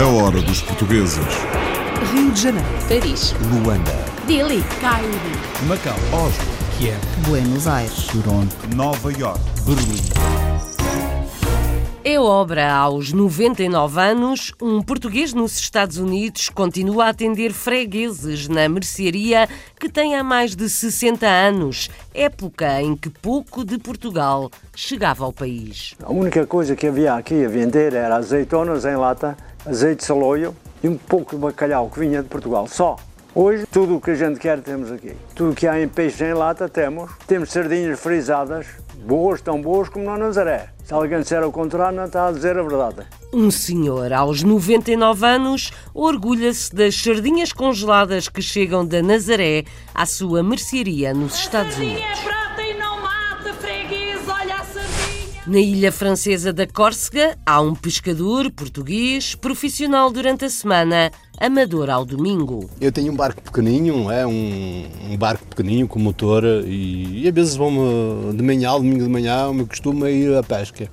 A hora dos portugueses. Rio de Janeiro, Paris, Luanda, Delhi, Cairo, Macau, Oslo, Kiev, Buenos Aires, Toronto, Nova York. Berlim. É obra aos 99 anos, um português nos Estados Unidos continua a atender fregueses na mercearia que tem há mais de 60 anos, época em que pouco de Portugal chegava ao país. A única coisa que havia aqui a vender era azeitonas em lata, azeite de saloio e um pouco de bacalhau que vinha de Portugal, só. Hoje, tudo o que a gente quer temos aqui. Tudo o que há em peixe em lata temos. Temos sardinhas frisadas, boas, tão boas como na Nazaré. Se alguém disser o contrário, não está a dizer a verdade. Um senhor aos 99 anos orgulha-se das sardinhas congeladas que chegam da Nazaré à sua mercearia nos Estados Unidos. Na ilha francesa da Córcega, há um pescador português, profissional durante a semana, amador ao domingo. Eu tenho um barco pequeninho, é um, um barco pequeninho com motor e, e às vezes vou de manhã, ao domingo de manhã, o meu costume é ir à pesca.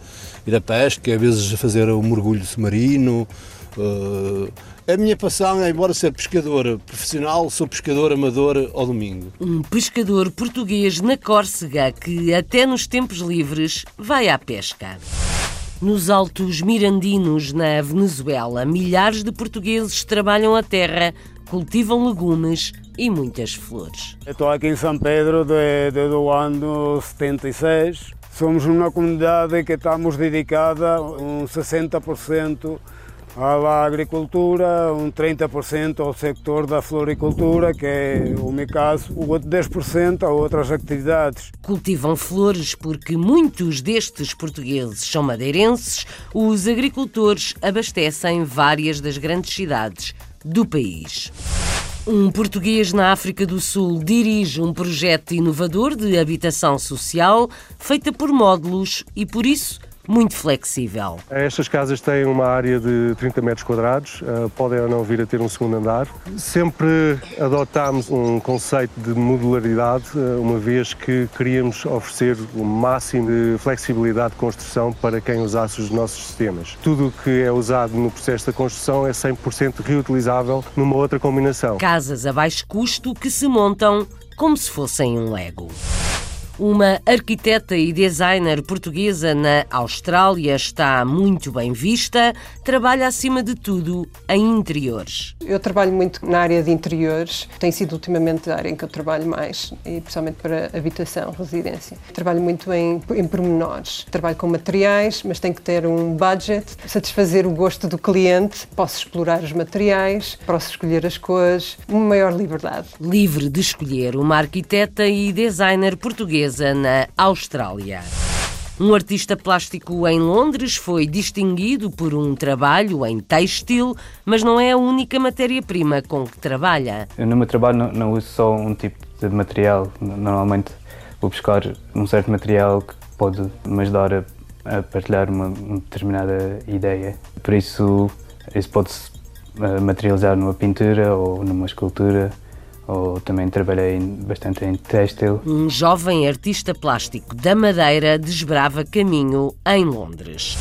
Ir à pesca, às vezes fazer um mergulho submarino. Eh, a minha paixão é, embora ser pescador profissional, sou pescador amador ao domingo. Um pescador português na Córcega que, até nos tempos livres, vai à pesca. Nos Altos Mirandinos, na Venezuela, milhares de portugueses trabalham a terra, cultivam legumes e muitas flores. Estou aqui em São Pedro de- desde o ano 76. Somos uma comunidade que estamos dedicada um 60% à agricultura, um 30% ao sector da floricultura, que é o meu caso, o outro 10% a outras atividades. Cultivam flores porque muitos destes portugueses são madeirenses. Os agricultores abastecem várias das grandes cidades do país. Um português na África do Sul dirige um projeto inovador de habitação social feita por módulos e, por isso, muito flexível. Estas casas têm uma área de 30 metros quadrados, eh, podem ou não vir a ter um segundo andar. Sempre adotámos um conceito de modularidade, eh, uma vez que queríamos oferecer o máximo de flexibilidade de construção para quem usasse os nossos sistemas. Tudo o que é usado no processo da construção é 100% reutilizável numa outra combinação. Casas a baixo custo que se montam como se fossem um Lego. Uma arquiteta e designer portuguesa na Austrália está muito bem vista, trabalha acima de tudo em interiores. Eu trabalho muito na área de interiores, tem sido ultimamente a área em que eu trabalho mais, e principalmente para habitação, residência. Trabalho muito em, em pormenores, trabalho com materiais, mas tem que ter um budget, satisfazer o gosto do cliente, posso explorar os materiais, posso escolher as cores, uma maior liberdade. Livre de escolher uma arquiteta e designer portuguesa na Austrália. Um artista plástico em Londres foi distinguido por um trabalho em têxtil, mas não é a única matéria-prima com que trabalha. Eu no meu trabalho não, não uso só um tipo de material. Normalmente vou buscar um certo material que pode me ajudar a, a partilhar uma, uma determinada ideia. Por isso, isso pode-se eh, materializar numa pintura ou numa escultura. Ou também trabalhei bastante em têxtil. Um jovem artista plástico da Madeira desbrava caminho em Londres.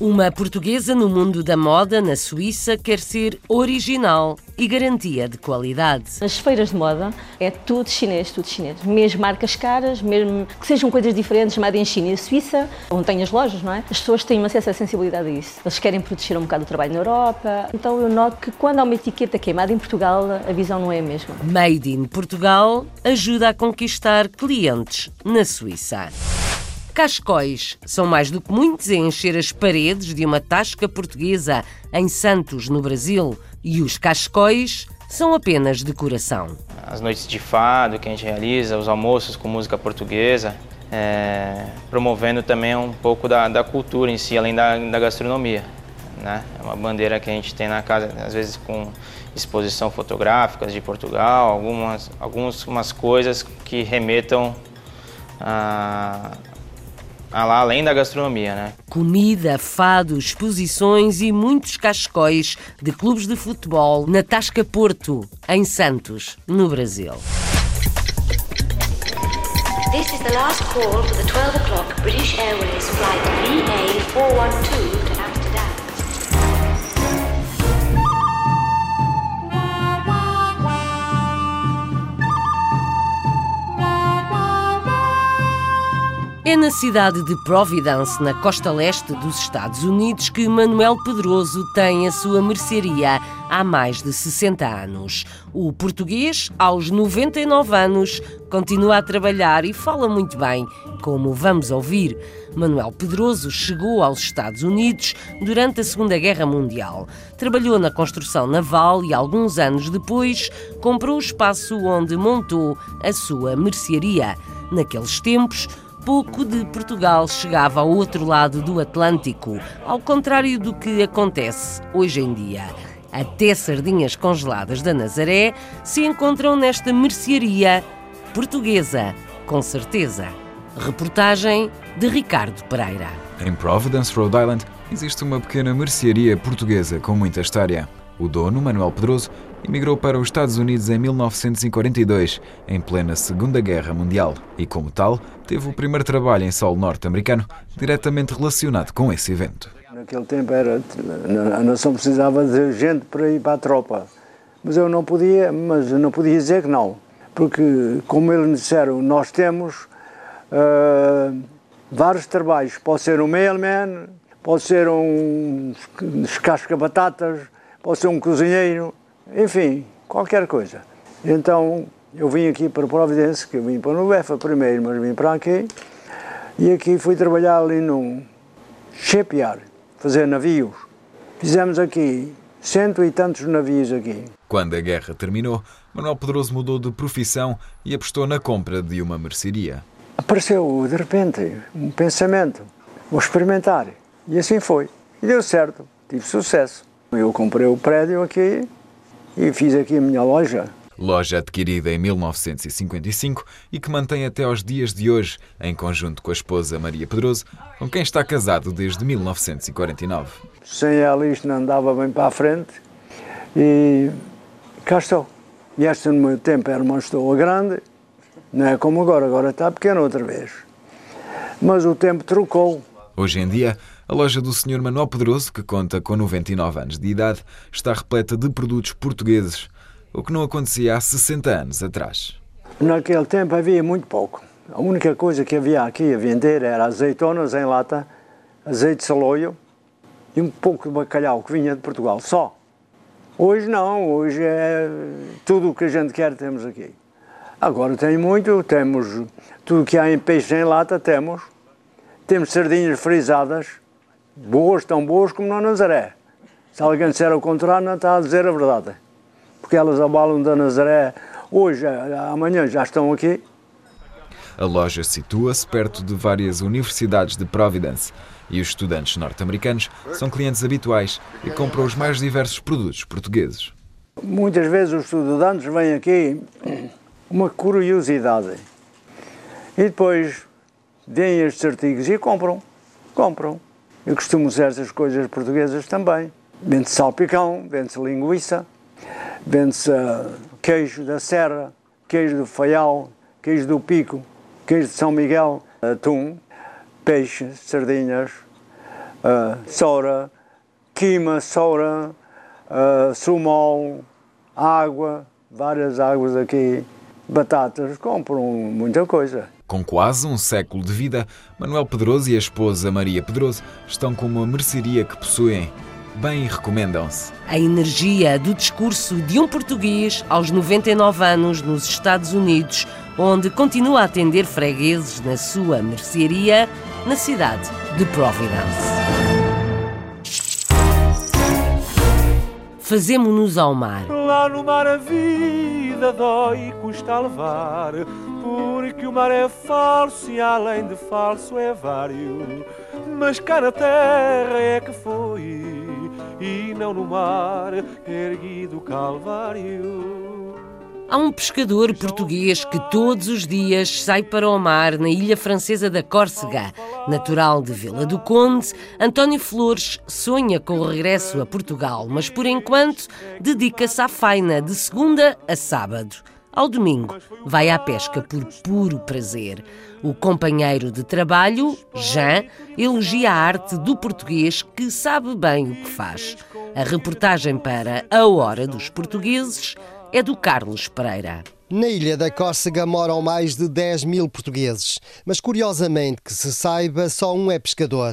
Uma portuguesa no mundo da moda, na Suíça, quer ser original e garantia de qualidade. Nas feiras de moda é tudo chinês, tudo chinês. Mesmo marcas caras, mesmo que sejam coisas diferentes, made em China e Suíça, onde tem as lojas, não é? As pessoas têm acesso à sensibilidade a isso. Eles querem proteger um bocado o trabalho na Europa. Então eu noto que quando há uma etiqueta queimada em Portugal, a visão não é a mesma. Made in Portugal ajuda a conquistar clientes na Suíça. Cascóis são mais do que muitos a encher as paredes de uma tasca portuguesa em Santos, no Brasil, e os cascóis são apenas decoração. as noites de fado que a gente realiza, os almoços com música portuguesa, é, promovendo também um pouco da, da cultura em si, além da, da gastronomia. Né? É uma bandeira que a gente tem na casa, às vezes com exposição fotográficas de Portugal, algumas, algumas coisas que remetam a, lá além da gastronomia. Né? Comida, fado, exposições e muitos cascóis de clubes de futebol na Tasca Porto, em Santos, no Brasil. This is the last call for the 12 o'clock British Airways flight VA412 Na cidade de Providence, na costa leste dos Estados Unidos, que Manuel Pedroso tem a sua mercearia há mais de 60 anos. O português, aos 99 anos, continua a trabalhar e fala muito bem, como vamos ouvir. Manuel Pedroso chegou aos Estados Unidos durante a Segunda Guerra Mundial. Trabalhou na construção naval e, alguns anos depois, comprou o espaço onde montou a sua mercearia. Naqueles tempos, pouco de Portugal chegava ao outro lado do Atlântico, ao contrário do que acontece hoje em dia. Até sardinhas congeladas da Nazaré se encontram nesta mercearia portuguesa, com certeza. Reportagem de Ricardo Pereira. Em Providence, Rhode Island, existe uma pequena mercearia portuguesa com muita história. O dono, Manuel Pedroso, emigrou para os Estados Unidos em 1942, em plena Segunda Guerra Mundial, e, como tal, teve o primeiro trabalho em solo norte-americano diretamente relacionado com esse evento. Naquele tempo era, a nação precisava de gente para ir para a tropa, mas eu não podia, mas não podia dizer que não, porque, como eles disseram, nós temos uh, vários trabalhos, pode ser um mailman, pode ser um descasca-batatas, pode ser um cozinheiro, enfim, qualquer coisa. Então eu vim aqui para Providência, que eu vim para Nubefa primeiro, mas vim para aqui, e aqui fui trabalhar ali num shipyard, fazer navios. Fizemos aqui cento e tantos navios aqui. Quando a guerra terminou, Manuel Pedroso mudou de profissão e apostou na compra de uma mercearia. Apareceu, de repente, um pensamento, vou experimentar. E assim foi. E deu certo, tive sucesso. Eu comprei o prédio aqui e fiz aqui a minha loja. Loja adquirida em 1955 e que mantém até aos dias de hoje, em conjunto com a esposa Maria Pedroso, com quem está casado desde 1949. Sem ela isto não andava bem para a frente e cá estou. E esta no meu tempo era uma estoa grande, não é como agora, agora está pequena outra vez. Mas o tempo trocou. Hoje em dia, a loja do Sr. Manuel Pedroso, que conta com 99 anos de idade, está repleta de produtos portugueses, o que não acontecia há 60 anos atrás. Naquele tempo havia muito pouco. A única coisa que havia aqui a vender era azeitonas em lata, azeite de saloio e um pouco de bacalhau que vinha de Portugal, só. Hoje não, hoje é tudo o que a gente quer temos aqui. Agora tem muito, temos tudo que há em peixe em lata, temos. Temos sardinhas frisadas, boas, tão boas como na Nazaré. Se alguém disser o contrário, não está a dizer a verdade. Porque elas abalam da Nazaré hoje, amanhã já estão aqui. A loja situa-se perto de várias universidades de Providence e os estudantes norte-americanos são clientes habituais e compram os mais diversos produtos portugueses. Muitas vezes os estudantes vêm aqui uma curiosidade e depois veem estes artigos e compram, compram. Eu costumo usar essas coisas portuguesas também. Vende-se salpicão, vende-se linguiça, vende-se uh, queijo da serra, queijo do faial, queijo do pico, queijo de São Miguel, atum, peixe, sardinhas, uh, soura, quima, soura, uh, sumol, água, várias águas aqui, batatas, compram muita coisa. Com quase um século de vida, Manuel Pedroso e a esposa Maria Pedroso estão com uma mercearia que possuem. Bem recomendam-se. A energia do discurso de um português aos 99 anos nos Estados Unidos, onde continua a atender fregueses na sua mercearia na cidade de Providence. Fazemo-nos ao mar. Lá no mar a vida dói e custa levar, porque o mar é falso e além de falso é vário. Mas cá na terra é que foi, e não no mar erguido Calvário. Há um pescador português que todos os dias sai para o mar na ilha francesa da Córcega. Natural de Vila do Conde, António Flores sonha com o regresso a Portugal, mas por enquanto dedica-se à faina de segunda a sábado. Ao domingo, vai à pesca por puro prazer. O companheiro de trabalho, Jean, elogia a arte do português que sabe bem o que faz. A reportagem para A Hora dos Portugueses é do Carlos Pereira. Na ilha da Córcega moram mais de 10 mil portugueses, mas curiosamente que se saiba, só um é pescador.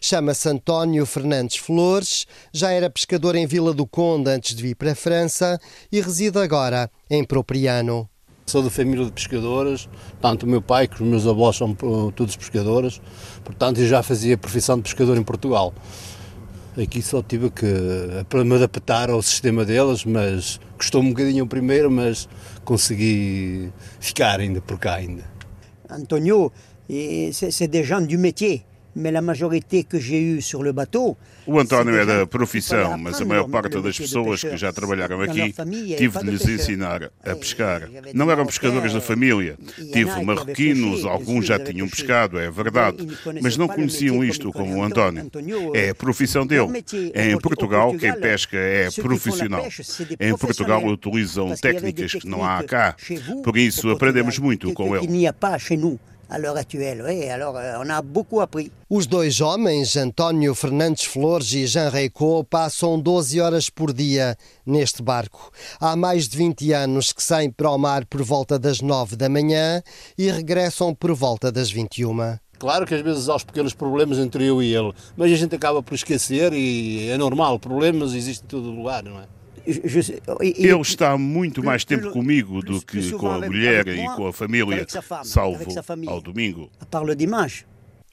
Chama-se António Fernandes Flores, já era pescador em Vila do Conde antes de vir para a França e reside agora em Propriano. Sou da família de pescadores, tanto o meu pai como os meus avós são uh, todos pescadores, portanto eu já fazia profissão de pescador em Portugal. Aqui só tive que me adaptar ao sistema deles, mas custou um bocadinho o primeiro, mas consegui ficar ainda por cá ainda. Antonio, c'est des gens du métier. Mais la majorité que j'ai eue sur le bateau. O António é da profissão, mas a maior parte das pessoas que já trabalharam aqui tive de lhes ensinar a pescar. Não eram pescadores da família. Tive marroquinos, alguns já tinham pescado, é verdade, mas não conheciam isto como o António. É a profissão dele. Em Portugal, quem pesca é profissional. Em Portugal utilizam técnicas que não há cá. Por isso aprendemos muito com ele à l'heure actuelle. Oui, alors euh, on a beaucoup appris. Os dois homens, António Fernandes Flores e Jean Reicot, passam 12 horas por dia neste barco. Há mais de 20 anos que saem para o mar por volta das 9 da manhã e regressam por volta das 21. Claro que às vezes há os pequenos problemas entre eu e ele, mas a gente acaba por esquecer e é normal, problemas existem em todo lugar, não é? Ele está muito mais tempo comigo do que com a mulher e com a família, salvo ao domingo.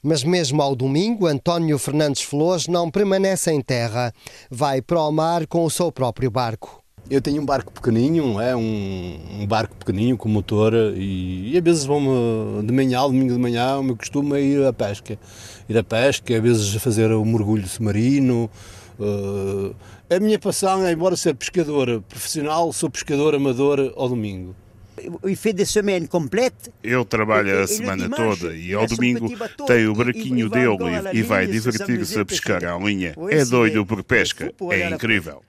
Mas mesmo ao domingo, António Fernandes Flores não permanece em terra. Vai para o mar com o seu próprio barco. Eu tenho um barco pequeninho, é um, um barco pequeninho com motor e, e às vezes vou de manhã, domingo de manhã, o meu costume é ir à pesca. Ir à pesca, às vezes fazer o mergulho submarino, Uh, a minha passão é, embora ser pescador profissional, sou pescador amador ao domingo. E fez de semana completa. Ele trabalha a semana toda e ao domingo tem o barquinho dele e vai divertir-se a pescar à linha. É doido por pesca, é incrível.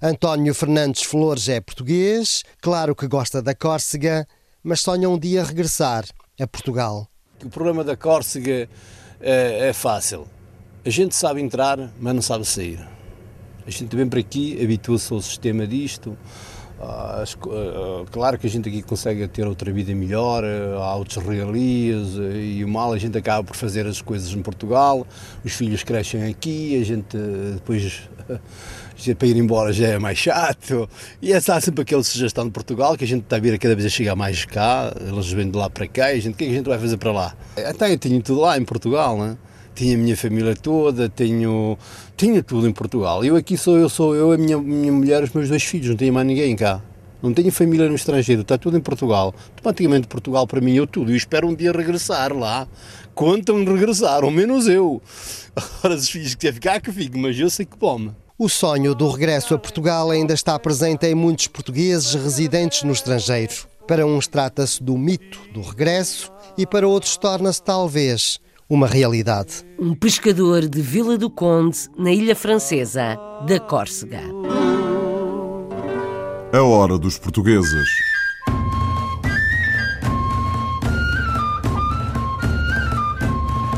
António Fernandes Flores é português, claro que gosta da Córcega, mas sonha um dia regressar a Portugal. O problema da Córcega é, é fácil a gente sabe entrar, mas não sabe sair. A gente vem para aqui, habitua-se ao sistema disto. Ah, ah, claro que a gente aqui consegue ter outra vida melhor, ah, há outras regalias e o mal a gente acaba por fazer as coisas em Portugal, os filhos crescem aqui, a gente depois para ir embora já é mais chato e é sempre aquele sugestão de Portugal que a gente está a vir cada vez a chegar mais cá, eles vêm de lá para cá e a gente, o que é que a gente vai fazer para lá? Então eu tenho tudo lá em Portugal, não é? Tinha a minha família toda, tenho, tinha tudo em Portugal. Eu aqui sou eu, sou eu, a minha, minha mulher, os meus dois filhos, não tenho mais ninguém cá. Não tenho família no estrangeiro, está tudo em Portugal. Automaticamente Portugal para mim é tudo. E espero um dia regressar lá. Contam-me regressar, ao menos eu. Agora, os filhos que quer ficar, que fico, mas eu sei que pome. O sonho do regresso a Portugal ainda está presente em muitos portugueses residentes no estrangeiro. Para uns trata-se do mito do regresso e para outros torna-se talvez uma realidade. Um pescador de Vila do Conde, na ilha francesa da Córcega. A hora dos portugueses.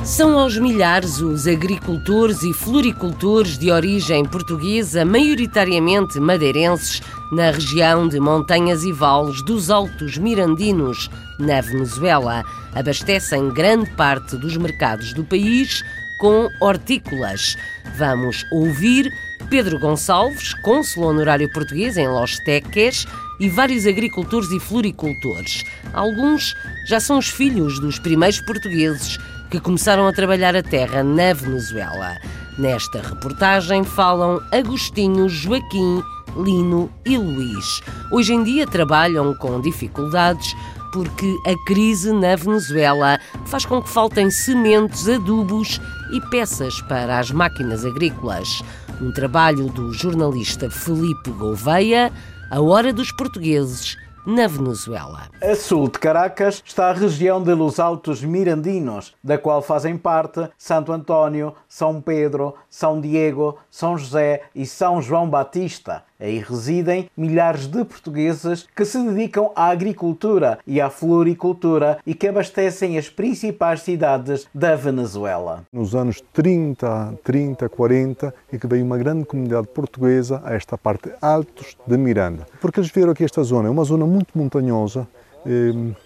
São aos milhares os agricultores e floricultores de origem portuguesa, maioritariamente madeirenses, na região de montanhas e vales dos Altos Mirandinos, na Venezuela. Abastecem grande parte dos mercados do país com hortícolas. Vamos ouvir Pedro Gonçalves, cônsul honorário português em Los Teques, e vários agricultores e floricultores. Alguns já são os filhos dos primeiros portugueses que começaram a trabalhar a terra na Venezuela. Nesta reportagem falam Agostinho, Joaquim, Lino e Luís. Hoje em dia trabalham com dificuldades porque a crise na Venezuela faz com que faltem sementes, adubos e peças para as máquinas agrícolas. Um trabalho do jornalista Felipe Gouveia, A Hora dos Portugueses, na Venezuela. A sul de Caracas está a região de Los Altos Mirandinos, da qual fazem parte Santo António, São Pedro, São Diego, São José e São João Batista. Aí residem milhares de portugueses que se dedicam à agricultura e à floricultura e que abastecem as principais cidades da Venezuela. Nos anos 30, 30, 40, e que veio uma grande comunidade portuguesa a esta parte altos de Miranda. Porque eles viram que esta zona é uma zona muito montanhosa,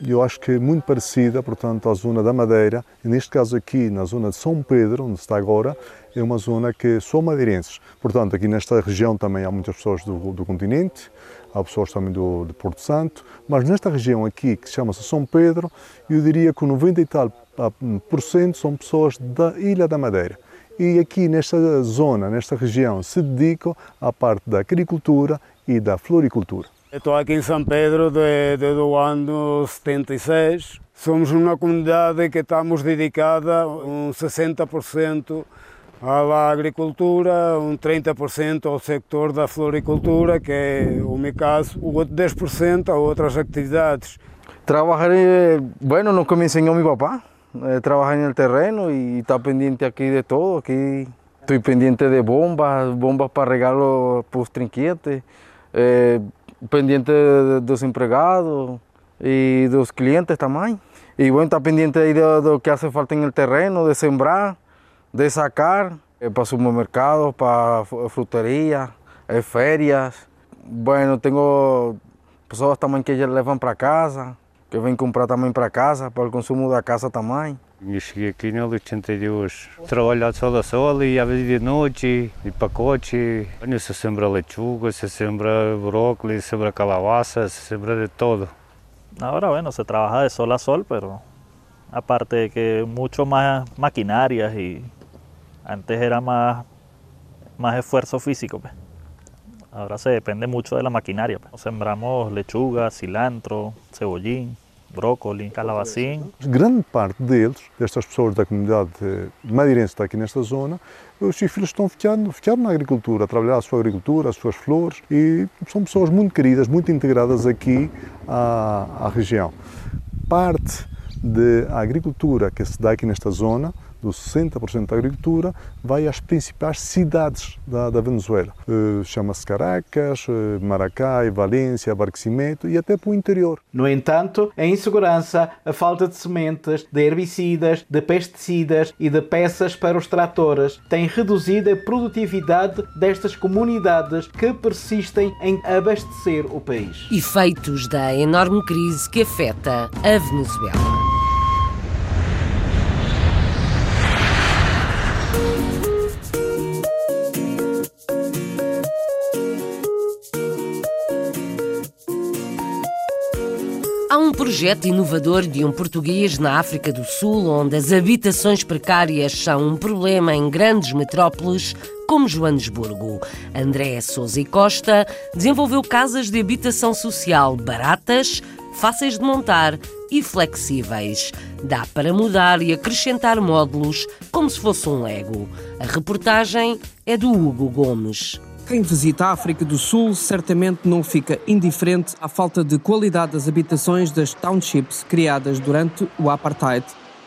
eu acho que é muito parecida, portanto, à zona da Madeira, e neste caso aqui, na zona de São Pedro, onde está agora, é uma zona que são madeirenses. Portanto, aqui nesta região também há muitas pessoas do, do continente, há pessoas também do, Porto Santo, mas nesta região aqui, que chama-se São Pedro, eu diria que o 90 e tal por cento são pessoas da Ilha da Madeira. E aqui nesta zona, nesta região, se dedicam à parte da agricultura e da floricultura. Estou aqui em São Pedro desde o ano 76. Somos uma comunidade que estamos dedicada um 60% à agricultura, um 30% ao sector da floricultura, que é o meu caso, o outro 10% a outras atividades. Trabalhar, bueno, no que me enseñó mi papá, eh, trabajar en el terreno y estar pendiente aquí de todo. Aquí estoy pendiente de bombas, bombas para regalos pues, trinquetes. Eh, pendiente dos empregados y de los clientes también. Y bueno, está pendiente de, de lo que hace falta en el terreno, de sembrar, de sacar, eh, para supermercados, para frutería, eh, ferias. Bueno, tengo personas también que ya levan para casa, que vêm comprar também para casa, para o consumo da casa também. Eu cheguei aqui no 82, trabalhar sol a sol e vezes de noite, e pacote. Se sembra lechuga, se sembra brócolis, se sembra calabaza, se sembra de todo. Ahora bueno, se trabaja de sol a sol, pero aparte de que mucho más maquinarias y antes era más, más esfuerzo físico. Pues. Ahora se depende mucho de la maquinaria. Pues. Sembramos lechuga, cilantro, cebollín, brócolis, calabacín. Grande parte deles, destas pessoas da comunidade madeirense aqui nesta zona, os seus filhos estão ficando, ficaram na agricultura, a trabalhar a sua agricultura, as suas flores e são pessoas muito queridas, muito integradas aqui à, à região. Parte da agricultura que se dá aqui nesta zona dos 60% da agricultura vai às principais cidades da, da Venezuela. Uh, Chama-se Caracas, uh, Maracai, Valência, Barquisimeto e até para o interior. No entanto, a insegurança, a falta de sementes, de herbicidas, de pesticidas e de peças para os tratores tem reduzido a produtividade destas comunidades que persistem em abastecer o país. Efeitos da enorme crise que afeta a Venezuela. Projeto inovador de um português na África do Sul, onde as habitações precárias são um problema em grandes metrópoles como Joanesburgo. André Souza e Costa desenvolveu casas de habitação social baratas, fáceis de montar e flexíveis. Dá para mudar e acrescentar módulos como se fosse um Lego. A reportagem é do Hugo Gomes. Quem visita a África do Sul certamente não fica indiferente à falta de qualidade das habitações das townships criadas durante o apartheid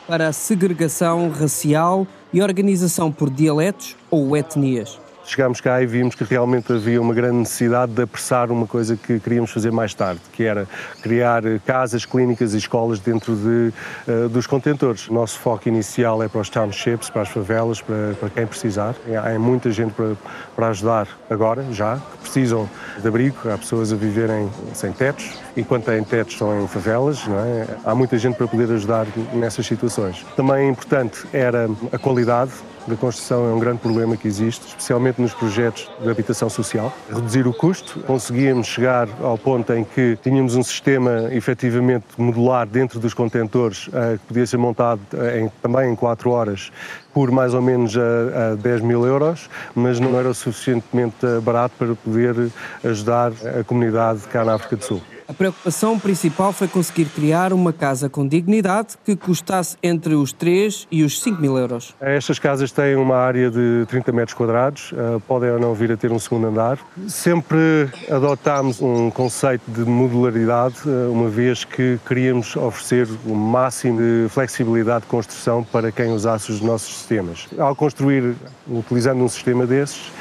para a segregação racial e organização por dialetos ou etnias. Chegámos cá e vimos que realmente havia uma grande necessidade de apressar uma coisa que queríamos fazer mais tarde, que era criar casas, clínicas e escolas dentro de, uh, dos contentores. O nosso foco inicial é para os townships, para as favelas, para, para quem precisar. Há muita gente para, para ajudar agora, já, que precisam de abrigo. Há pessoas a viverem sem tetos, enquanto têm tetos estão em favelas. É? Há muita gente para poder ajudar nessas situações. Também importante era a qualidade da construção é um grande problema que existe, especialmente nos projetos de habitação social. Reduzir o custo, conseguíamos chegar ao ponto em que tínhamos um sistema efetivamente modular dentro dos contentores uh, que podia ser montado uh, em, também em 4 horas por mais ou menos a, a 10 mil euros, mas não era suficientemente barato para poder ajudar a comunidade cá na África do Sul. A preocupação principal foi conseguir criar uma casa com dignidade que custasse entre os 3 e os 5 mil euros. Estas casas têm uma área de 30 metros quadrados, eh, podem ou não vir a ter um segundo andar. Sempre adotámos um conceito de modularidade, eh, uma vez que queríamos oferecer o máximo de flexibilidade de construção para quem usasse os nossos sistemas. Ao construir, utilizando um sistema desses,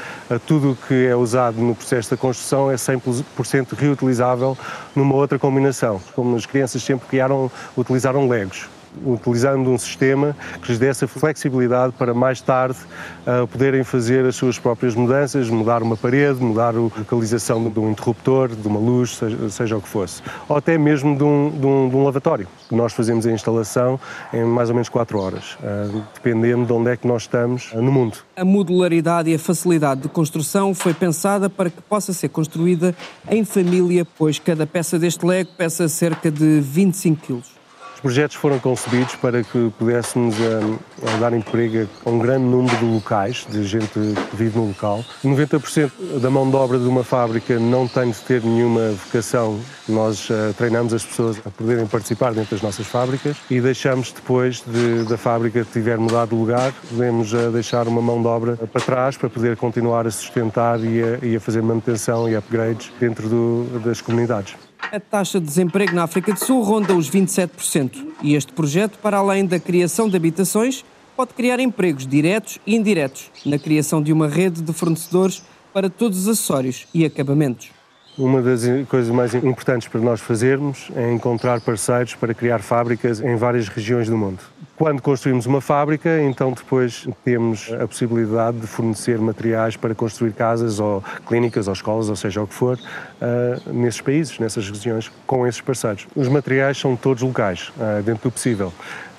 tudo o que é usado no processo da construção é 100% reutilizável numa outra combinação. Como as crianças sempre criaram, utilizaram legos utilizando um sistema que lhes desse a flexibilidade para mais tarde uh, poderem fazer as suas próprias mudanças, mudar uma parede, mudar a localização de um interruptor, de uma luz, seja, seja o que fosse. Ou até mesmo de um, de um, de um lavatório. Nós fazemos a instalação em mais ou menos 4 horas, uh, dependendo de onde é que nós estamos uh, no mundo. A modularidade e a facilidade de construção foi pensada para que possa ser construída em família, pois cada peça deste Lego pesa cerca de 25 quilos. Os projetos foram concebidos para que pudéssemos um, eh, dar emprego a um grande número de locais, de gente que vive no local. 90% da mão de obra de uma fábrica não tem de ter nenhuma vocação. Nós uh, treinamos as pessoas a poderem participar dentro das nossas fábricas e deixamos depois de, da fábrica tiver mudado de lugar, podemos deixar uma mão de obra para trás para poder continuar a sustentar e a, e a fazer manutenção e upgrades dentro do, das comunidades. A taxa de desemprego na África do Sul ronda os 27% e este projeto, para além da criação de habitações, pode criar empregos diretos e indiretos na criação de uma rede de fornecedores para todos os acessórios e acabamentos. Uma das coisas mais importantes para nós fazermos é encontrar parceiros para criar fábricas em várias regiões do mundo. Quando construímos uma fábrica, então depois temos a possibilidade de fornecer materiais para construir casas ou clínicas ou escolas, ou seja o que for, uh, nesses países, nessas regiões, com esses parceiros. Os materiais são todos locais, uh, dentro do possível.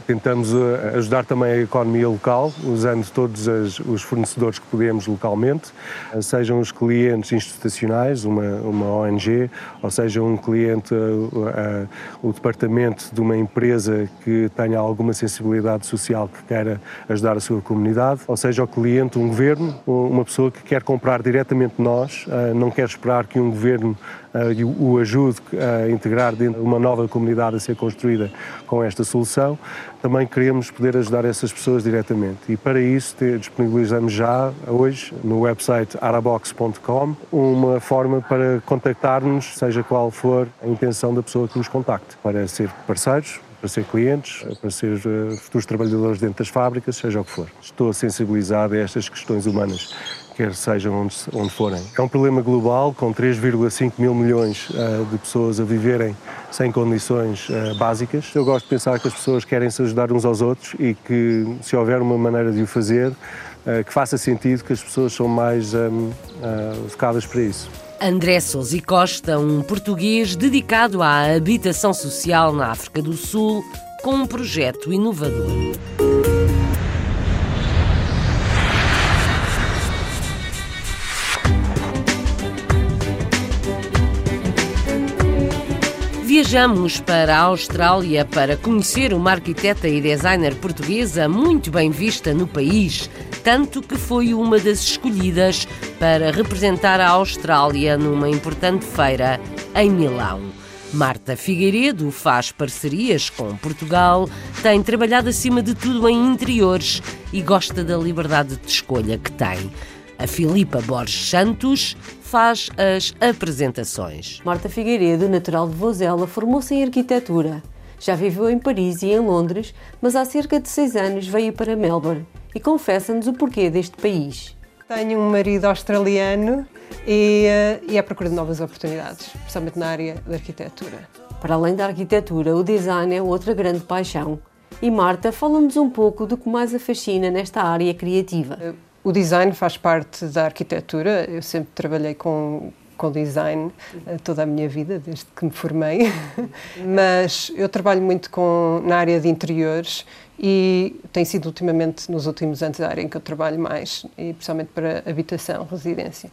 Tentamos eh, ajudar também a economia local, usando todos os fornecedores que podemos localmente, eh, sejam os clientes institucionais, uma, uma ONG, ou seja um cliente, uh, o departamento de uma empresa que tenha alguma sensibilidade social que queira ajudar a sua comunidade, ou seja o cliente, um governo, uma pessoa que quer comprar diretamente nós, uh, não quer esperar que um governo o ajude a integrar dentro de uma nova comunidade a ser construída com esta solução, também queremos poder ajudar essas pessoas diretamente. E para isso disponibilizamos já hoje no website arabox.com uma forma para contactar-nos, seja qual for a intenção da pessoa que nos contacte, para ser parceiros, para ser clientes, para ser uh, futuros trabalhadores dentro das fábricas, seja o que for. Estou sensibilizado a estas questões humanas quer sejam onde, onde forem. É um problema global, com 3,5 mil milhões uh, de pessoas a viverem sem condições uh, básicas. Eu gosto de pensar que as pessoas querem se ajudar uns aos outros e que, se houver uma maneira de o fazer, uh, que faça sentido que as pessoas são mais um, focadas para isso. André Sousa Costa, um português dedicado à habitação social na África do Sul, com um projeto inovador. Viajamos para a Austrália para conhecer uma arquiteta e designer portuguesa muito bem vista no país, tanto que foi uma das escolhidas para representar a Austrália numa importante feira em Milão. Marta Figueiredo faz parcerias com Portugal, tem trabalhado acima de tudo em interiores e gosta da liberdade de escolha que tem. A Filipa Borges Santos faz as apresentações. Marta Figueiredo, natural de Vozela, formou-se em arquitetura. Já viveu em Paris e em Londres, mas há cerca de seis anos veio para Melbourne e confessa-nos o porquê deste país. Tenho um marido australiano e, uh, e é procura de novas oportunidades, especialmente na área da arquitetura. Para além da arquitetura, o design é outra grande paixão. E Marta, fala-nos um pouco do que mais a fascina nesta área criativa. Uh, o design faz parte da arquitetura. Eu sempre trabalhei com, com design eh, toda a minha vida, desde que me formei. Mas eu trabalho muito com, na área de interiores e tem sido ultimamente, nos últimos anos, a área em que eu trabalho mais, e principalmente para habitação, residência.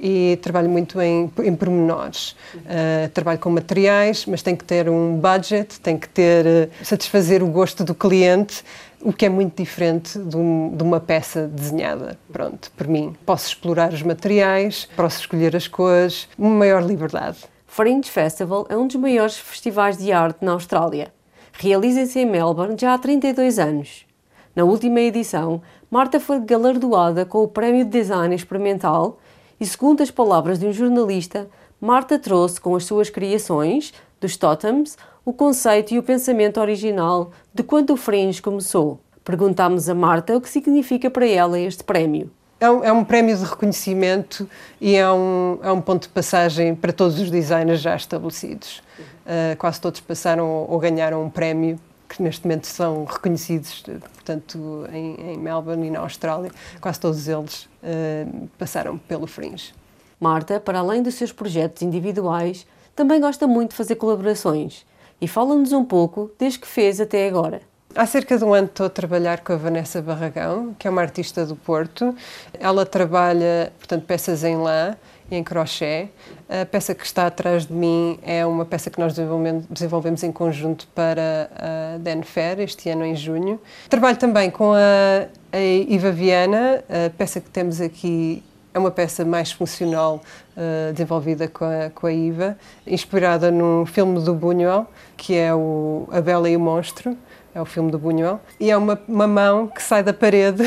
E trabalho muito em, em pormenores. Uh, trabalho com materiais, mas tem que ter um budget, tem que ter, uh, satisfazer o gosto do cliente, o que é muito diferente de, um, de, uma peça desenhada, pronto, por mim. Posso explorar os materiais, posso escolher as cores, uma maior liberdade. Fringe Festival é um dos maiores festivais de arte na Austrália. Realiza-se em Melbourne já há 32 anos. Na última edição, Marta foi galardoada com o Prémio de Design Experimental e, segundo as palavras de um jornalista, Marta trouxe com as suas criações, dos totems, o conceito e o pensamento original de quando o Fringe começou. Perguntámos a Marta o que significa para ela este prémio. É um, é um, prémio de reconhecimento e é um, é um, ponto de passagem para todos os designers já estabelecidos. Uh, quase todos passaram ou, ou, ganharam um prémio que neste momento são reconhecidos, portanto, em, em Melbourne e na Austrália. Quase todos eles uh, passaram pelo Fringe. Marta, para além dos seus projetos individuais, também gosta muito de fazer colaborações e fala-nos um pouco desde que fez até agora. Há cerca de um ano estou a trabalhar com a Vanessa Barragão, que é uma artista do Porto. Ela trabalha, portanto, peças em lã e em crochê. A peça que está atrás de mim é uma peça que nós desenvolvemos em conjunto para a Den Fair, este ano em junho. Trabalho também com a, a Iva Viana, a peça que temos aqui é uma peça mais funcional uh, desenvolvida com a, com a Iva, inspirada num filme do Buñuel, que é o A Bela e o Monstro é o filme do Buñuel, e é uma, uma mão que sai da parede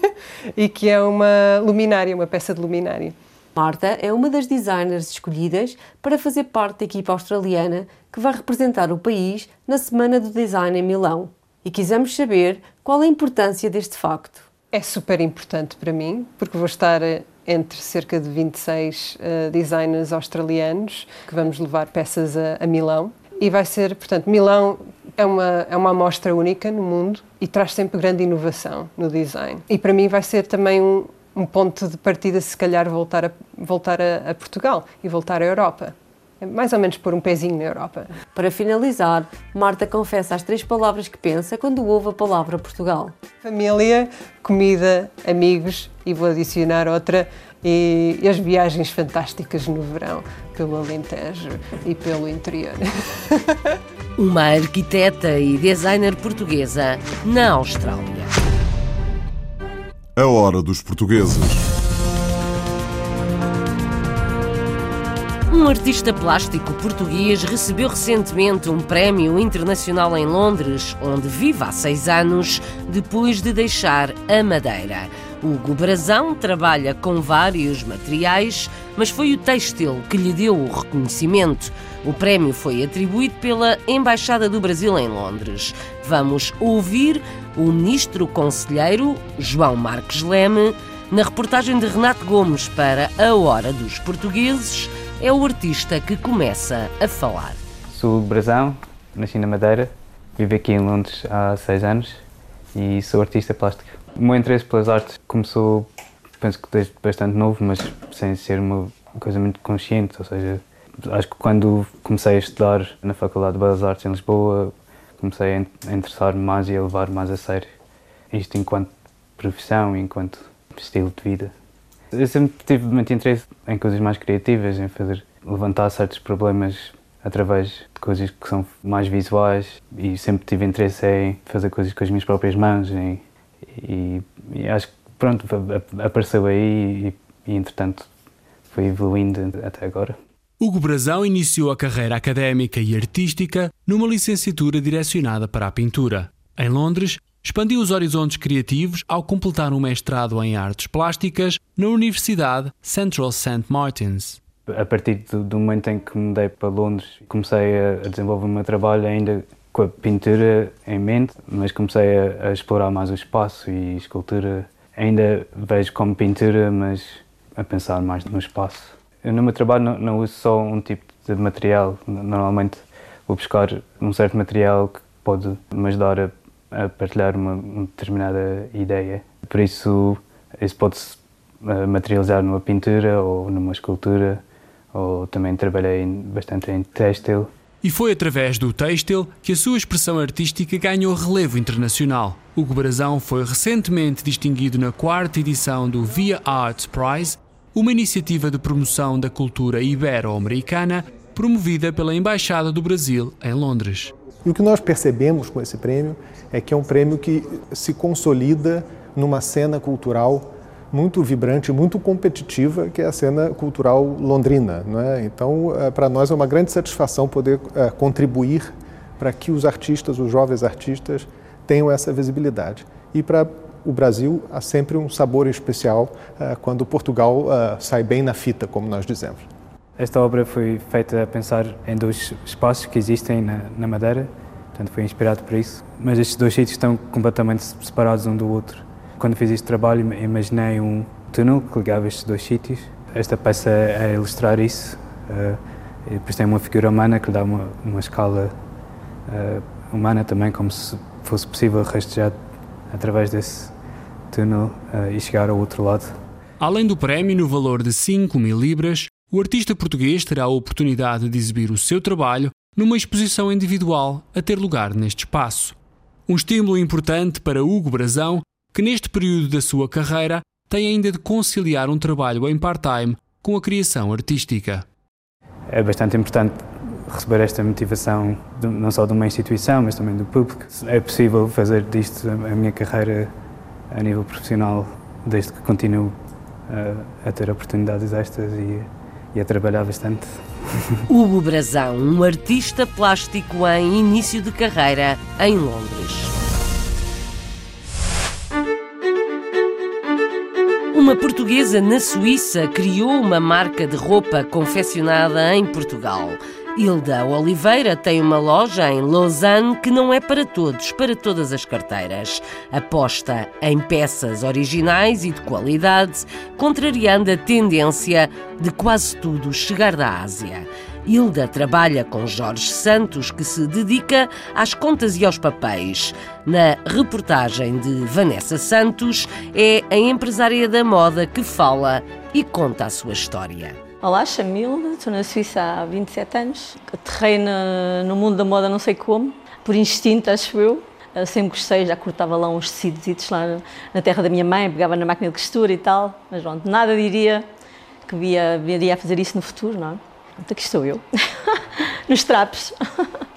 e que é uma luminária, uma peça de luminária. Marta é uma das designers escolhidas para fazer parte da equipa australiana que vai representar o país na Semana do Design em Milão. E quisemos saber qual a importância deste facto. É super importante para mim, porque vou estar eh, entre cerca de 26 uh, designers australianos que vamos levar peças a, a Milão. E vai ser, portanto, Milão é uma, é uma amostra única no mundo e traz sempre grande inovação no design. E para mim vai ser também um, um ponto de partida, se calhar, voltar, a, voltar a, a Portugal e voltar à Europa. É mais ou menos pôr um pezinho na Europa. Para finalizar, Marta confessa as três palavras que pensa quando ouve a palavra Portugal: família, comida, amigos e vou adicionar outra e, as viagens fantásticas no verão pelo Alentejo e pelo interior. Uma arquiteta e designer portuguesa na Austrália. A hora dos portugueses. Um artista plástico português recebeu recentemente um prémio internacional em Londres, onde vive há seis anos, depois de deixar a Madeira. Hugo Brazão trabalha com vários materiais, mas foi o têxtil que lhe deu o reconhecimento. O prémio foi atribuído pela Embaixada do Brasil em Londres. Vamos ouvir o ministro conselheiro João Marques Leme na reportagem de Renato Gomes para A Hora dos Portugueses. É o artista que começa a falar. Sou Hugo Brazão, nasci na Madeira, vivo aqui em Londres há seis anos e sou artista plástico. O meu interesse pelas artes começou, penso que desde bastante novo, mas sem ser uma coisa muito consciente, ou seja, acho que quando comecei a estudar na Faculdade de Belas Artes em Lisboa, comecei a interessar-me mais e a levar mais a sério isto enquanto profissão, enquanto estilo de vida. Eu sempre tive muito interesse em coisas mais criativas, em fazer levantar certos problemas através de coisas que são mais visuais e sempre tive interesse em fazer coisas com as minhas próprias mãos em, e, e, acho que pronto, apareceu aí e, e entretanto foi evoluindo até agora. Hugo Brazão iniciou a carreira académica e artística numa licenciatura direcionada para a pintura. Em Londres, expandiu os horizontes criativos ao completar um mestrado em artes plásticas na Universidade Central St. Martins. A partir do momento em que mudei para Londres, comecei a desenvolver o meu trabalho ainda com a pintura em mente, mas comecei a, a, explorar mais o espaço e escultura. Ainda vejo como pintura, mas a pensar mais no espaço. Eu no meu trabalho não, não uso só um tipo de material. Normalmente vou buscar um certo material que pode me ajudar a, a partilhar uma, uma, determinada ideia. Por isso, isso pode-se eh, materializar numa pintura ou numa escultura, ou também trabalhei bastante em têxtil. E foi através do têxtil que a sua expressão artística ganhou relevo internacional. Hugo Brazão foi recentemente distinguido na quarta edição do Via Arts Prize, uma iniciativa de promoção da cultura ibero-americana promovida pela Embaixada do Brasil em Londres. E o que nós percebemos com esse prêmio é que é um prêmio que se consolida numa cena cultural muito vibrante, muito competitiva, que é a cena cultural londrina. Não é? Então, é, para nós é uma grande satisfação poder é, contribuir para que os artistas, os jovens artistas, tenham essa visibilidade. E para o Brasil há sempre um sabor especial uh, quando Portugal sai bem na fita, como nós dizemos. Esta obra foi feita a pensar em dois espaços que existem na, na Madeira, portanto foi inspirado por isso, mas estes dois sítios estão completamente separados um do outro. Quando fiz este trabalho, imaginei um túnel que ligava estes dois sítios. Esta peça é ilustrar isso. Uh, e depois tem uma figura humana que dá uma, uma escala humana também, como se fosse possível rastejar através desse túnel uh, e chegar ao outro lado. Além do prémio no valor de 5 mil libras, o artista português terá a oportunidade de exibir o seu trabalho numa exposição individual a ter lugar neste espaço. Um estímulo importante para Hugo Brazão, que neste período da sua carreira tem ainda de conciliar um trabalho em part-time com a criação artística. É bastante importante receber esta motivação não só de uma instituição, mas também do público. É possível fazer disto a minha carreira a nível profissional desde que continuo a, a ter oportunidades destas e, e a trabalhar bastante. Hugo Brazão, um artista plástico em início de carreira em Londres. Uma portuguesa na Suíça criou uma marca de roupa confeccionada em Portugal. Hilda Oliveira tem uma loja em Lausanne que não é para todos, para todas as carteiras. Aposta em peças originais e de qualidade, contrariando a tendência de quase tudo chegar da Ásia. Hilda trabalha com Jorge Santos, que se dedica às contas e aos papéis. Na reportagem de Vanessa Santos, é a empresária da moda que fala e conta a sua história. Olá, chamo Hilda, estou na Suíça há 27 anos. Aterrei no mundo da moda não sei como, por instinto, acho eu. eu sempre gostei, já cortava lá uns tecidos lá na terra da minha mãe, pegava na máquina de costura e tal, mas pronto, nada diria que via, viria a fazer isso no futuro, não é? Então aqui estou eu, nos trapos.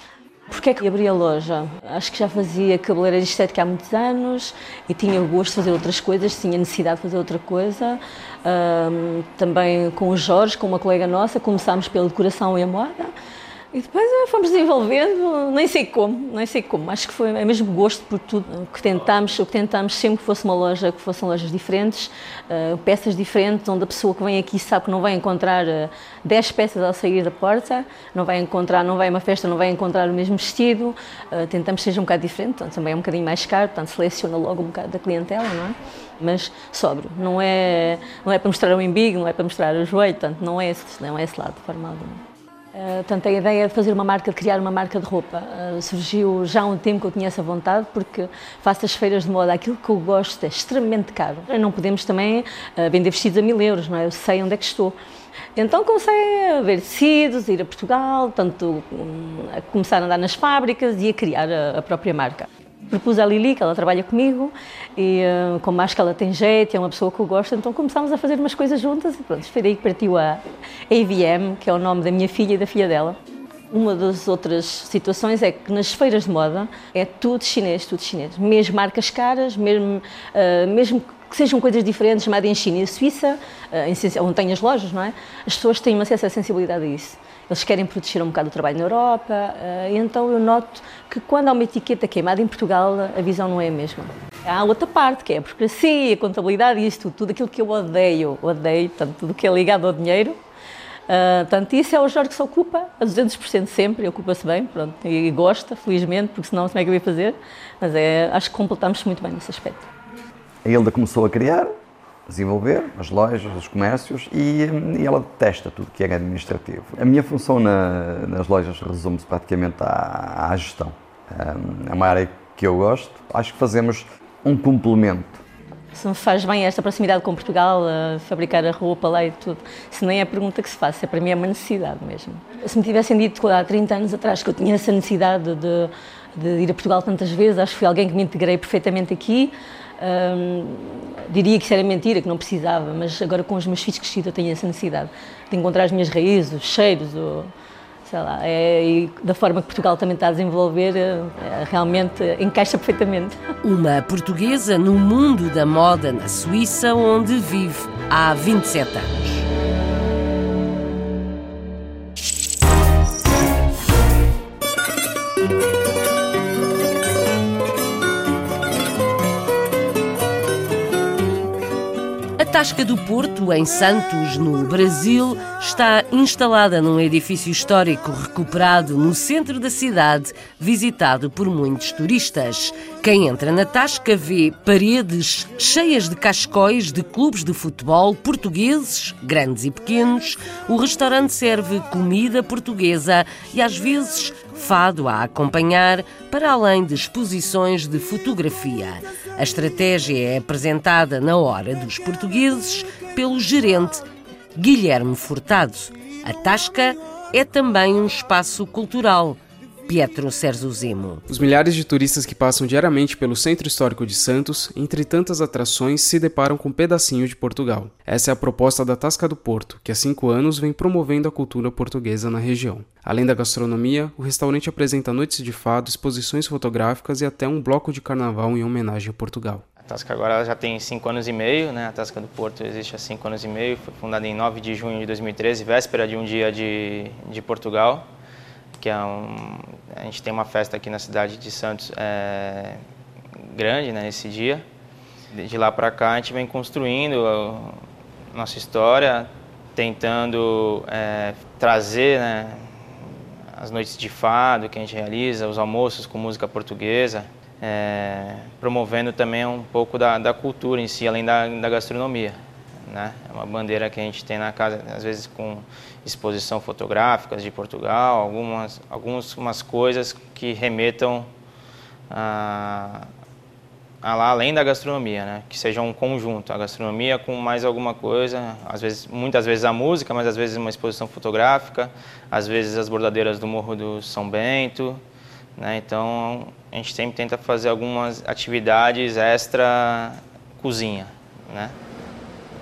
Porquê é que abri a loja? Acho que já fazia cabeleireira estética há muitos anos e tinha o gosto de fazer outras coisas, tinha necessidade de fazer outra coisa. Também com o Jorge, com uma colega nossa, começámos pela decoração e a moda. E depois eh, fomos desenvolvendo, nem sei como, nem sei como. Acho que foi é mesmo gosto por tudo. O que tentámos, o que tentámos sempre que fosse uma loja, que fossem lojas diferentes, uh, peças diferentes, onde a pessoa que vem aqui sabe que não vai encontrar uh, eh, 10 peças ao sair da porta, não vai encontrar, não vai a uma festa, não vai encontrar o mesmo vestido. Uh, tentamos seja um bocado diferente, então, também é um bocadinho mais caro, portanto seleciona logo um bocado da clientela, não é? Mas sóbrio, não é, não é para mostrar o embigo, não é para mostrar o joelho, portanto não é esse, não é esse lado de forma alguma. Uh, portanto, a ideia de fazer uma marca, de criar uma marca de roupa, uh, surgiu já há um tempo que eu tinha essa vontade, porque faço as feiras de moda, aquilo que eu gosto é extremamente caro. Não podemos também uh, vender vestidos a mil euros, não é? Eu sei onde é que estou. Então comecei a ver tecidos, a ir a Portugal, tanto um, a começar a andar nas fábricas e a criar a própria marca. Propus à Lili, que ela trabalha comigo, e uh, como acho que ela tem jeito, é uma pessoa que eu gosto, então começámos a fazer umas coisas juntas e pronto, foi daí que partiu a AVM, que é o nome da minha filha e da filha dela. Uma das outras situações é que nas feiras de moda é tudo chinês, tudo chinês. Mesmo marcas caras, mesmo, uh, mesmo que sejam coisas diferentes, chamada em China e Suíça, uh, onde tem as lojas, não é? As pessoas têm acesso à sensibilidade a isso. Eles querem proteger um bocado o trabalho na Europa, uh, então eu noto que quando há uma etiqueta queimada em Portugal, a visão não é a mesma. Há outra parte, que é a burocracia, a contabilidade isto, tudo aquilo que eu odeio, odeio, tanto tudo que é ligado ao dinheiro, Uh, portanto, isso é o Jorge que se ocupa a 200% sempre, ocupa-se bem, pronto, e gosta, felizmente, porque senão como é que eu ia fazer? Mas é, acho que completamos muito bem nesse aspecto. A Hilda começou a criar, desenvolver as lojas, os comércios e, e ela testa tudo que é administrativo. A minha função na, nas lojas resume-se praticamente à, à gestão. É uma área que eu gosto. Acho que fazemos um complemento se me faz bem esta proximidade com Portugal, a fabricar a roupa lá e tudo, se nem é a pergunta que se faz, é para mim é uma necessidade mesmo. Se me tivessem dito há 30 anos atrás que eu tinha essa necessidade de, de ir a Portugal tantas vezes, acho que fui alguém que me integrei perfeitamente aqui, diria que isso era mentira, que não precisava, mas agora com os meus filhos crescidos eu tenho essa necessidade de encontrar as minhas raízes, os cheiros, o, sei lá, é, e da forma que Portugal também está a desenvolver, é, realmente encaixa perfeitamente. Uma portuguesa no mundo da moda na Suíça, onde vive há 27 anos. Tasca do Porto, em Santos, no Brasil, está instalada num edifício histórico recuperado no centro da cidade, visitado por muitos turistas. Quem entra na Tasca vê paredes cheias de cascóis de clubes de futebol portugueses, grandes e pequenos. O restaurante serve comida portuguesa e às vezes fado a acompanhar, para além de exposições de fotografia. A estratégia é apresentada na hora dos portugueses pelo gerente Guilherme Furtado. A Tasca é também um espaço cultural Pietro Zemo. Os milhares de turistas que passam diariamente pelo Centro Histórico de Santos, entre tantas atrações, se deparam com um pedacinho de Portugal. Essa é a proposta da Tasca do Porto, que há cinco anos vem promovendo a cultura portuguesa na região. Além da gastronomia, o restaurante apresenta noites de fado, exposições fotográficas e até um bloco de carnaval em homenagem a Portugal. A Tasca agora já tem cinco anos e meio, né? A Tasca do Porto existe há cinco anos e meio, foi fundada em 9 de junho de 2013, véspera de um dia de, de Portugal que é um, a gente tem uma festa aqui na cidade de Santos é, grande né, nesse dia. De lá para cá a gente vem construindo a nossa história, tentando é, trazer né, as noites de fado que a gente realiza, os almoços com música portuguesa, é, promovendo também um pouco da, da, cultura em si, além da, da gastronomia. Né? É uma bandeira que a gente tem na casa, às vezes com exposição fotográficas de Portugal, algumas, algumas coisas que remetam a, a lá além da gastronomia, né? que seja um conjunto, a gastronomia com mais alguma coisa, às vezes, muitas vezes a música, mas às vezes uma exposição fotográfica, às vezes as bordadeiras do Morro do São Bento, né? então a gente sempre tenta fazer algumas atividades extra cozinha, né?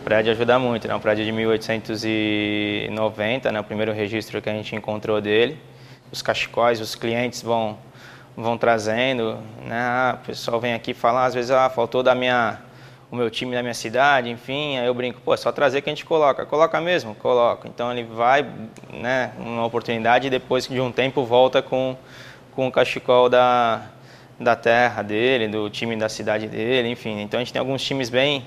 Prédio ajuda muito, né? Um prédio de 1890, né? O primeiro registro que a gente encontrou dele. Os cachecóis, os clientes vão vão trazendo, né? Ah, o pessoal vem aqui falar, às vezes, ah, faltou da minha o meu time da minha cidade, enfim, aí eu brinco, pô, é só trazer que a gente coloca. Coloca mesmo? Coloca. Então ele vai, né, uma oportunidade e depois de um tempo volta com, com o cachecol da, da terra dele, do time da cidade dele, enfim. Então a gente tem alguns times bem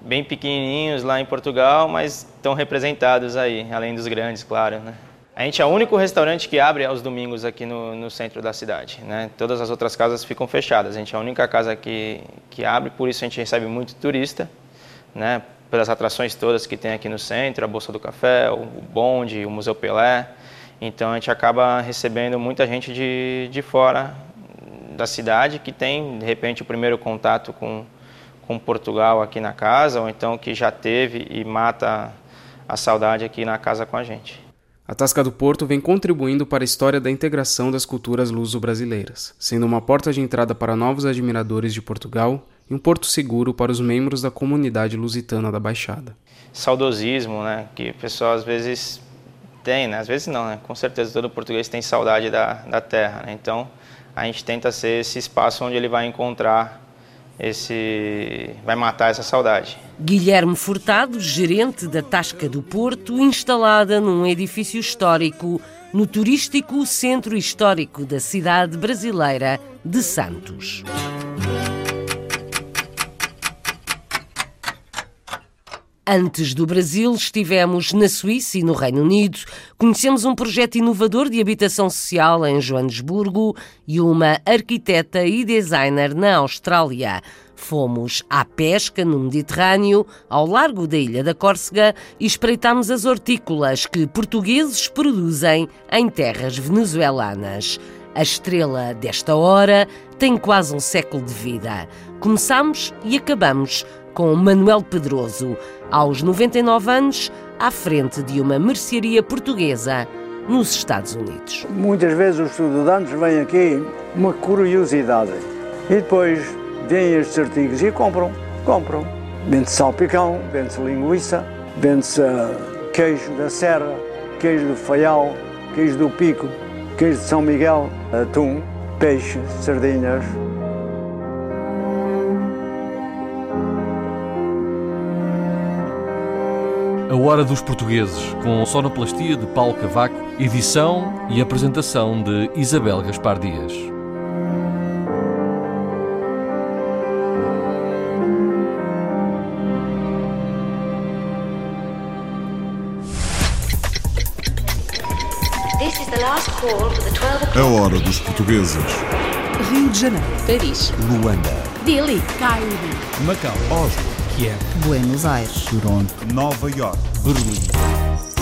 bem pequenininhos lá em Portugal, mas estão representados aí, além dos grandes, claro, né? A gente é o único restaurante que abre aos domingos aqui no, no, centro da cidade. Né? Todas as outras casas ficam fechadas. A gente é a única casa que, que abre, por isso a gente recebe muito turista, né? pelas atrações todas que tem aqui no centro, a Bolsa do Café, o Bonde, o Museu Pelé. Então a gente acaba recebendo muita gente de, de fora da cidade que tem, de repente, o primeiro contato com, com Portugal aqui na casa, ou então que já teve e mata a saudade aqui na casa com a gente. A Tasca do Porto vem contribuindo para a história da integração das culturas luso-brasileiras, sendo uma porta de entrada para novos admiradores de Portugal e um porto seguro para os membros da comunidade lusitana da Baixada. Saudosismo, né, que o pessoal às vezes tem, né? às vezes não, né? com certeza todo português tem saudade da, da terra, né? então a gente tenta ser esse espaço onde ele vai encontrar esse vai matar essa saudade. Guilherme Furtado, gerente da Tasca do Porto, instalada num edifício histórico no turístico centro histórico da cidade brasileira de Santos. Antes do Brasil, estivemos na Suíça e no Reino Unido. Conhecemos um projeto inovador de habitação social em Joanesburgo e uma arquiteta e designer na Austrália. Fomos à pesca no Mediterrâneo, ao largo da ilha da Córcega, e espreitámos as hortícolas que portugueses produzem em terras venezuelanas. A estrela desta hora tem quase um século de vida. Começamos e acabamos com Manuel Pedroso, aos 99 anos, à frente de uma mercearia portuguesa nos Estados Unidos. Muitas vezes os estudantes vêm aqui uma curiosidade e depois vêm estes artigos e compram, compram. Vende-se salpicão, vende-se linguiça, vende-se queijo da serra, queijo do faial, queijo do Pico, queijo de São Miguel, atum, peixe, sardinhas. A Hora dos Portugueses, com sonoplastia de Paulo Cavaco, edição e apresentação de Isabel Gaspar Dias. A Hora dos Portugueses. Rio de Janeiro. Paris. Luanda. Delhi. Cairo. Macau. Oslo. Kiev. Buenos Aires. Toronto. Nova York. Berlim.